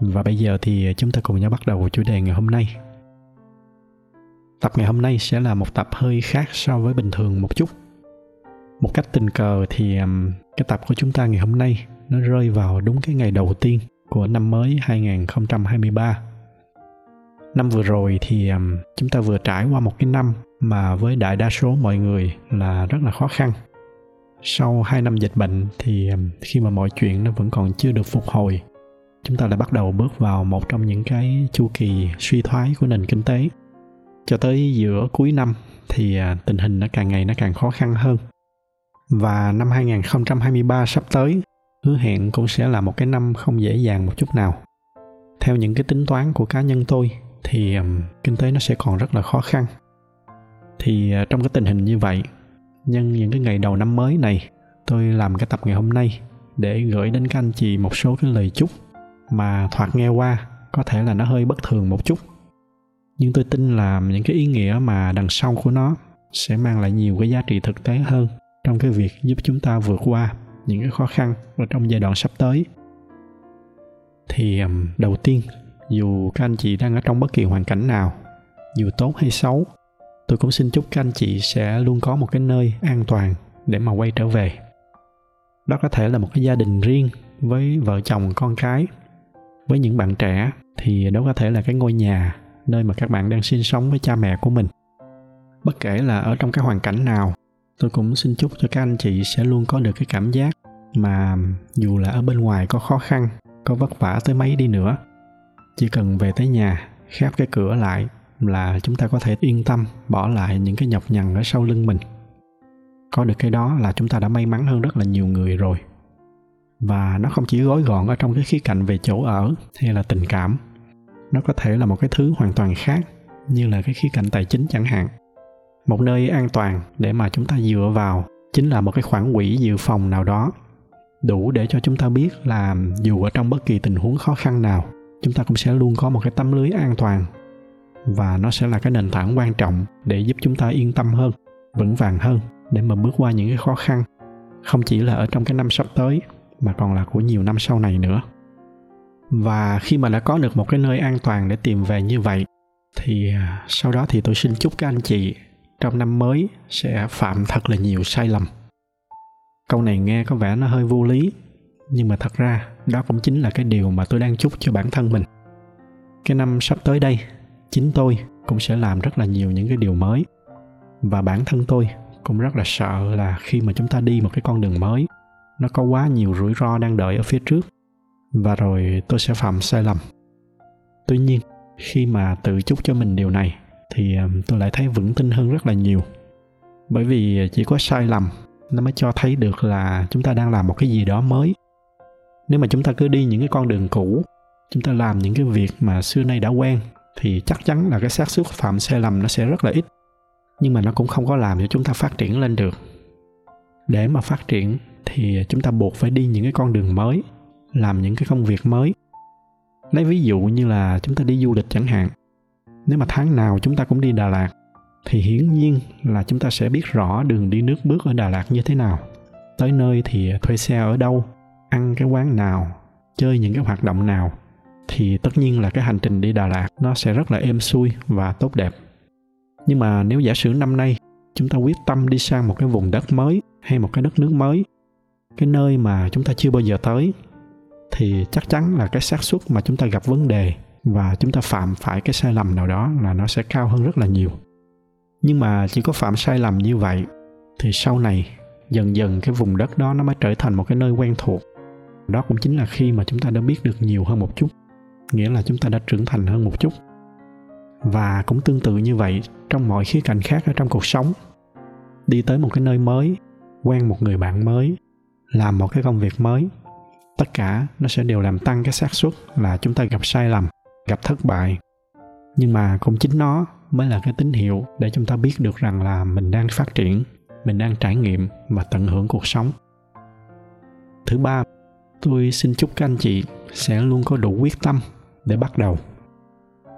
và bây giờ thì chúng ta cùng nhau bắt đầu chủ đề ngày hôm nay. Tập ngày hôm nay sẽ là một tập hơi khác so với bình thường một chút. Một cách tình cờ thì cái tập của chúng ta ngày hôm nay nó rơi vào đúng cái ngày đầu tiên của năm mới 2023. Năm vừa rồi thì chúng ta vừa trải qua một cái năm mà với đại đa số mọi người là rất là khó khăn. Sau 2 năm dịch bệnh thì khi mà mọi chuyện nó vẫn còn chưa được phục hồi chúng ta lại bắt đầu bước vào một trong những cái chu kỳ suy thoái của nền kinh tế. Cho tới giữa cuối năm thì à, tình hình nó càng ngày nó càng khó khăn hơn. Và năm 2023 sắp tới, hứa hẹn cũng sẽ là một cái năm không dễ dàng một chút nào. Theo những cái tính toán của cá nhân tôi thì à, kinh tế nó sẽ còn rất là khó khăn. Thì à, trong cái tình hình như vậy, nhân những cái ngày đầu năm mới này, tôi làm cái tập ngày hôm nay để gửi đến các anh chị một số cái lời chúc mà thoạt nghe qua, có thể là nó hơi bất thường một chút. Nhưng tôi tin là những cái ý nghĩa mà đằng sau của nó sẽ mang lại nhiều cái giá trị thực tế hơn trong cái việc giúp chúng ta vượt qua những cái khó khăn ở trong giai đoạn sắp tới. Thì đầu tiên, dù các anh chị đang ở trong bất kỳ hoàn cảnh nào, dù tốt hay xấu, tôi cũng xin chúc các anh chị sẽ luôn có một cái nơi an toàn để mà quay trở về. Đó có thể là một cái gia đình riêng với vợ chồng, con cái với những bạn trẻ thì đó có thể là cái ngôi nhà nơi mà các bạn đang sinh sống với cha mẹ của mình. Bất kể là ở trong cái hoàn cảnh nào, tôi cũng xin chúc cho các anh chị sẽ luôn có được cái cảm giác mà dù là ở bên ngoài có khó khăn, có vất vả tới mấy đi nữa, chỉ cần về tới nhà, khép cái cửa lại là chúng ta có thể yên tâm bỏ lại những cái nhọc nhằn ở sau lưng mình. Có được cái đó là chúng ta đã may mắn hơn rất là nhiều người rồi và nó không chỉ gói gọn ở trong cái khía cạnh về chỗ ở hay là tình cảm. Nó có thể là một cái thứ hoàn toàn khác, như là cái khía cạnh tài chính chẳng hạn. Một nơi an toàn để mà chúng ta dựa vào chính là một cái khoản quỹ dự phòng nào đó. Đủ để cho chúng ta biết là dù ở trong bất kỳ tình huống khó khăn nào, chúng ta cũng sẽ luôn có một cái tấm lưới an toàn. Và nó sẽ là cái nền tảng quan trọng để giúp chúng ta yên tâm hơn, vững vàng hơn để mà bước qua những cái khó khăn, không chỉ là ở trong cái năm sắp tới mà còn là của nhiều năm sau này nữa. Và khi mà đã có được một cái nơi an toàn để tìm về như vậy, thì à, sau đó thì tôi xin chúc các anh chị trong năm mới sẽ phạm thật là nhiều sai lầm. Câu này nghe có vẻ nó hơi vô lý, nhưng mà thật ra đó cũng chính là cái điều mà tôi đang chúc cho bản thân mình. Cái năm sắp tới đây, chính tôi cũng sẽ làm rất là nhiều những cái điều mới. Và bản thân tôi cũng rất là sợ là khi mà chúng ta đi một cái con đường mới nó có quá nhiều rủi ro đang đợi ở phía trước. Và rồi tôi sẽ phạm sai lầm. Tuy nhiên, khi mà tự chúc cho mình điều này, thì ờ, tôi lại thấy vững tin hơn rất là nhiều. Bởi vì chỉ có sai lầm, nó mới cho thấy được là chúng ta đang làm một cái gì đó mới. Nếu mà chúng ta cứ đi những cái con đường cũ, chúng ta làm những cái việc mà xưa nay đã quen, thì chắc chắn là cái xác suất phạm sai lầm nó sẽ rất là ít. Nhưng mà nó cũng không có làm cho chúng ta phát triển lên được. Để mà phát triển thì chúng ta buộc phải đi những cái con đường mới, làm những cái công việc mới. Lấy ví dụ như là chúng ta đi du lịch chẳng hạn, nếu mà tháng nào chúng ta cũng đi đà lạt, thì hiển nhiên là chúng ta sẽ biết rõ đường đi nước bước ở đà lạt như thế nào. Tới nơi thì thuê xe ở đâu, ăn cái quán nào, chơi những cái hoạt động nào, thì tất nhiên là cái hành trình đi đà lạt nó sẽ rất là êm xuôi và tốt đẹp. Nhưng mà nếu giả sử năm nay chúng ta quyết tâm đi sang một cái vùng đất mới hay một cái đất nước mới cái nơi mà chúng ta chưa bao giờ tới thì chắc chắn là cái xác suất mà chúng ta gặp vấn đề và chúng ta phạm phải cái sai lầm nào đó là nó sẽ cao hơn rất là nhiều. Nhưng mà chỉ có phạm sai lầm như vậy thì sau này dần dần cái vùng đất đó nó mới trở thành một cái nơi quen thuộc. Đó cũng chính là khi mà chúng ta đã biết được nhiều hơn một chút, nghĩa là chúng ta đã trưởng thành hơn một chút. Và cũng tương tự như vậy, trong mọi khía cạnh khác ở trong cuộc sống, đi tới một cái nơi mới, quen một người bạn mới làm một cái công việc mới. Tất cả nó sẽ đều làm tăng cái xác suất là chúng ta gặp sai lầm, gặp thất bại. Nhưng mà cũng chính nó mới là cái tín hiệu để chúng ta biết được rằng là mình đang phát triển, mình đang trải nghiệm và tận hưởng cuộc sống. Thứ ba, tôi xin chúc các anh chị sẽ luôn có đủ quyết tâm để bắt đầu.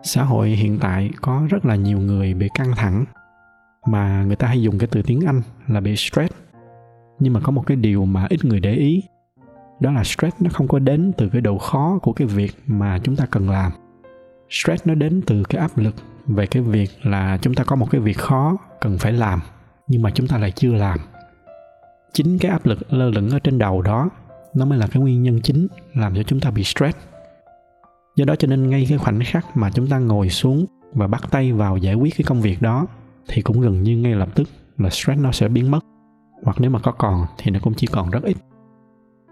Xã hội hiện tại có rất là nhiều người bị căng thẳng, mà người ta hay dùng cái từ tiếng anh là bị stress nhưng mà có một cái điều mà ít người để ý, đó là stress nó không có đến từ cái độ khó của cái việc mà chúng ta cần làm. Stress nó đến từ cái áp lực về cái việc là chúng ta có một cái việc khó cần phải làm, nhưng mà chúng ta lại chưa làm. Chính cái áp lực lơ lửng ở trên đầu đó, nó mới là cái nguyên nhân chính làm cho chúng ta bị stress. Do đó cho nên ngay cái khoảnh khắc mà chúng ta ngồi xuống và bắt tay vào giải quyết cái công việc đó, thì cũng gần như ngay lập tức là stress nó sẽ biến mất hoặc nếu mà có còn thì nó cũng chỉ còn rất ít.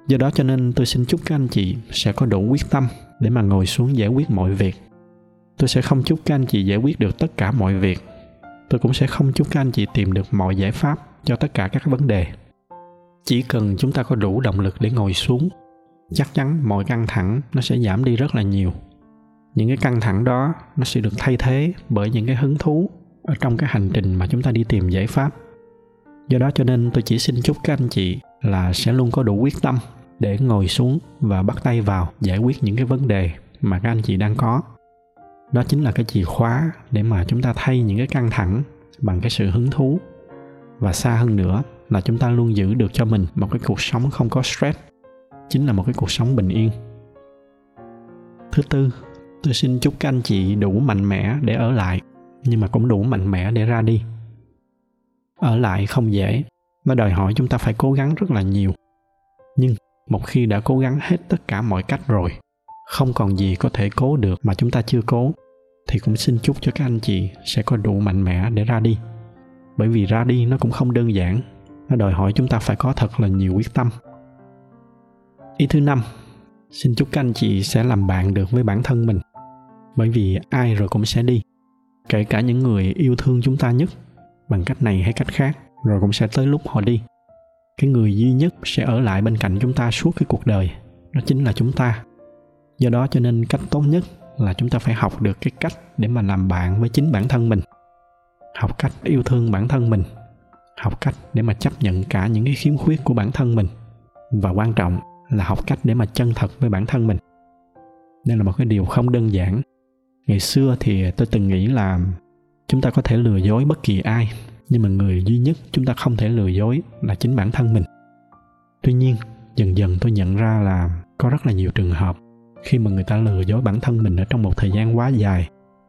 Do đó cho nên tôi xin chúc các anh chị sẽ có đủ quyết tâm để mà ngồi xuống giải quyết mọi việc. Tôi sẽ không chúc các anh chị giải quyết được tất cả mọi việc. Tôi cũng sẽ không chúc các anh chị tìm được mọi giải pháp cho tất cả các vấn đề. Chỉ cần chúng ta có đủ động lực để ngồi xuống, chắc chắn mọi căng thẳng nó sẽ giảm đi rất là nhiều. Những cái căng thẳng đó nó sẽ được thay thế bởi những cái hứng thú ở trong cái hành trình mà chúng ta đi tìm giải pháp do đó cho nên tôi chỉ xin chúc các anh chị là sẽ luôn có đủ quyết tâm để ngồi xuống và bắt tay vào giải quyết những cái vấn đề mà các anh chị đang có. Đó chính là cái chìa khóa để mà chúng ta thay những cái căng thẳng bằng cái sự hứng thú. Và xa hơn nữa là chúng ta luôn giữ được cho mình một cái cuộc sống không có stress, chính là một cái cuộc sống bình yên. Thứ tư, tôi xin chúc các anh chị đủ mạnh mẽ để ở lại, nhưng mà cũng đủ mạnh mẽ để ra đi ở lại không dễ nó đòi hỏi chúng ta phải cố gắng rất là nhiều. Nhưng một khi đã cố gắng hết tất cả mọi cách rồi, không còn gì có thể cố được mà chúng ta chưa cố, thì cũng xin chúc cho các anh chị sẽ có đủ mạnh mẽ để ra đi. Bởi vì ra đi nó cũng không đơn giản, nó đòi hỏi chúng ta phải có thật là nhiều quyết tâm. Ý thứ năm, xin chúc các anh chị sẽ làm bạn được với bản thân mình. Bởi vì ai rồi cũng sẽ đi, kể cả những người yêu thương chúng ta nhất bằng cách này hay cách khác, rồi cũng sẽ tới lúc họ đi. Cái người duy nhất sẽ ở lại bên cạnh chúng ta suốt cái cuộc đời, đó chính là chúng ta. Do đó cho nên cách tốt nhất là chúng ta phải học được cái cách để mà làm bạn với chính bản thân mình. Học cách yêu thương bản thân mình. Học cách để mà chấp nhận cả những cái khiếm khuyết của bản thân mình. Và quan trọng là học cách để mà chân thật với bản thân mình. Đây là một cái điều không đơn giản. Ngày xưa thì tôi từng nghĩ là chúng ta có thể lừa dối bất kỳ ai, nhưng mà người duy nhất chúng ta không thể lừa dối là chính bản thân mình. Tuy nhiên, dần dần tôi nhận ra là có rất là nhiều trường hợp, khi mà người ta lừa dối bản thân mình ở trong một thời gian quá dài,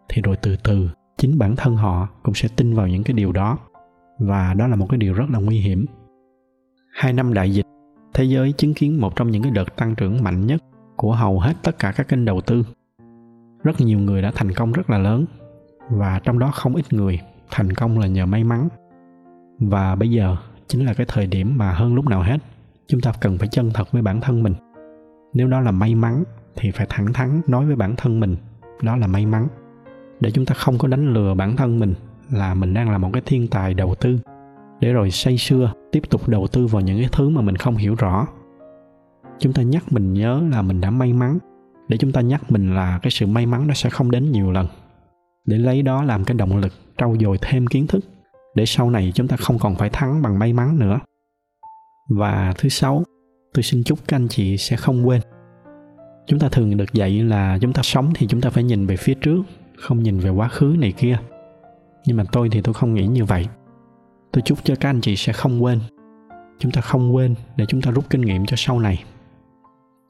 thì rồi từ từ chính bản thân họ cũng sẽ tin vào những cái điều đó. Và đó là một cái điều rất là nguy hiểm. Hai năm đại dịch, thế giới chứng kiến một trong những cái đợt tăng trưởng mạnh nhất của hầu hết tất cả các kênh đầu tư. Rất nhiều người đã thành công rất là lớn và trong đó không ít người thành công là nhờ may mắn. Và bây giờ chính là cái thời điểm mà hơn lúc nào hết, chúng ta cần phải chân thật với bản thân mình. Nếu đó là may mắn thì phải thẳng thắn nói với bản thân mình, đó là may mắn. Để chúng ta không có đánh lừa bản thân mình là mình đang là một cái thiên tài đầu tư. Để rồi say sưa, tiếp tục đầu tư vào những cái thứ mà mình không hiểu rõ. Chúng ta nhắc mình nhớ là mình đã may mắn. Để chúng ta nhắc mình là cái sự may mắn nó sẽ không đến nhiều lần để lấy đó làm cái động lực, trau dồi thêm kiến thức. Để sau này chúng ta không còn phải thắng bằng may mắn nữa. Và thứ sáu, tôi xin chúc các anh chị sẽ không quên. Chúng ta thường được dạy là chúng ta sống thì chúng ta phải nhìn về phía trước, không nhìn về quá khứ này kia. Nhưng mà tôi thì tôi không nghĩ như vậy. Tôi chúc cho các anh chị sẽ không quên. Chúng ta không quên để chúng ta rút kinh nghiệm cho sau này.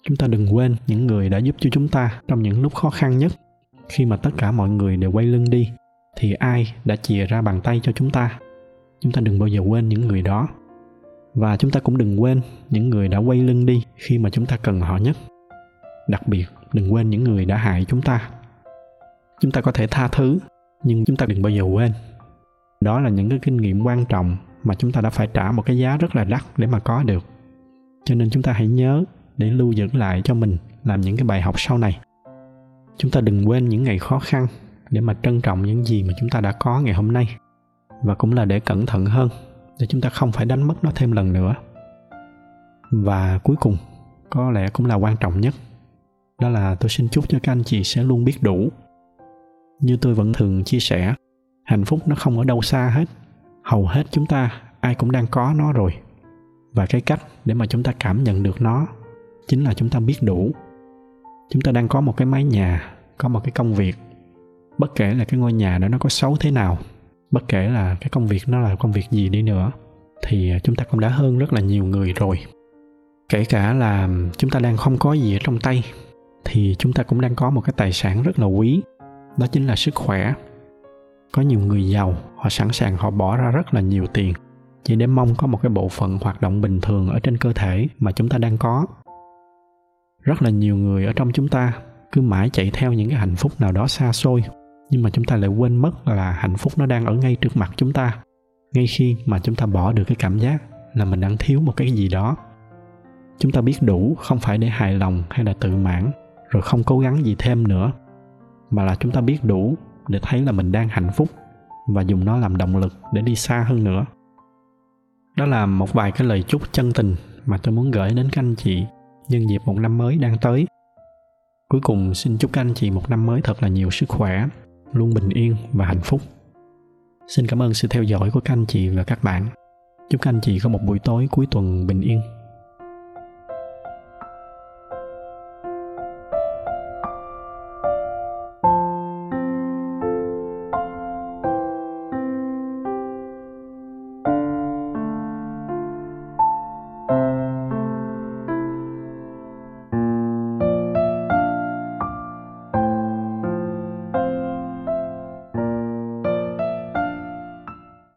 Chúng ta đừng quên những người đã giúp cho chúng ta trong những lúc khó khăn nhất khi mà tất cả mọi người đều quay lưng đi, thì ai đã chìa ra bàn tay cho chúng ta? Chúng ta đừng bao giờ quên những người đó. Và chúng ta cũng đừng quên những người đã quay lưng đi khi mà chúng ta cần họ nhất. Đặc biệt, đừng quên những người đã hại chúng ta. Chúng ta có thể tha thứ, nhưng chúng ta đừng bao giờ quên. Đó là những cái kinh nghiệm quan trọng mà chúng ta đã phải trả một cái giá rất là đắt để mà có được. Cho nên chúng ta hãy nhớ để lưu giữ lại cho mình làm những cái bài học sau này chúng ta đừng quên những ngày khó khăn để mà trân trọng những gì mà chúng ta đã có ngày hôm nay. Và cũng là để cẩn thận hơn, để chúng ta không phải đánh mất nó thêm lần nữa. Và cuối cùng, có lẽ cũng là quan trọng nhất, đó là tôi xin chúc cho các anh chị sẽ luôn biết đủ. Như tôi vẫn thường chia sẻ, hạnh phúc nó không ở đâu xa hết. Hầu hết chúng ta, ai cũng đang có nó rồi. Và cái cách để mà chúng ta cảm nhận được nó chính là chúng ta biết đủ chúng ta đang có một cái mái nhà, có một cái công việc. Bất kể là cái ngôi nhà đó nó có xấu thế nào, bất kể là cái công việc nó là công việc gì đi nữa, thì à, chúng ta cũng đã hơn rất là nhiều người rồi. Kể cả là chúng ta đang không có gì ở trong tay, thì chúng ta cũng đang có một cái tài sản rất là quý, đó chính là sức khỏe. Có nhiều người giàu, họ sẵn sàng họ bỏ ra rất là nhiều tiền chỉ để mong có một cái bộ phận hoạt động bình thường ở trên cơ thể mà chúng ta đang có rất là nhiều người ở trong chúng ta cứ mãi chạy theo những cái hạnh phúc nào đó xa xôi, nhưng mà chúng ta lại quên mất là hạnh phúc nó đang ở ngay trước mặt chúng ta. Ngay khi mà chúng ta bỏ được cái cảm giác là mình đang thiếu một cái gì đó. Chúng ta biết đủ không phải để hài lòng hay là tự mãn, rồi không cố gắng gì thêm nữa, mà là chúng ta biết đủ để thấy là mình đang hạnh phúc và dùng nó làm động lực để đi xa hơn nữa. Đó là một vài cái lời chúc chân tình mà tôi muốn gửi đến các anh chị nhân dịp một năm mới đang tới. Cuối cùng xin chúc các anh chị một năm mới thật là nhiều sức khỏe, luôn bình yên và hạnh phúc. Xin cảm ơn sự theo dõi của các anh chị và các bạn. Chúc các anh chị có một buổi tối cuối tuần bình yên.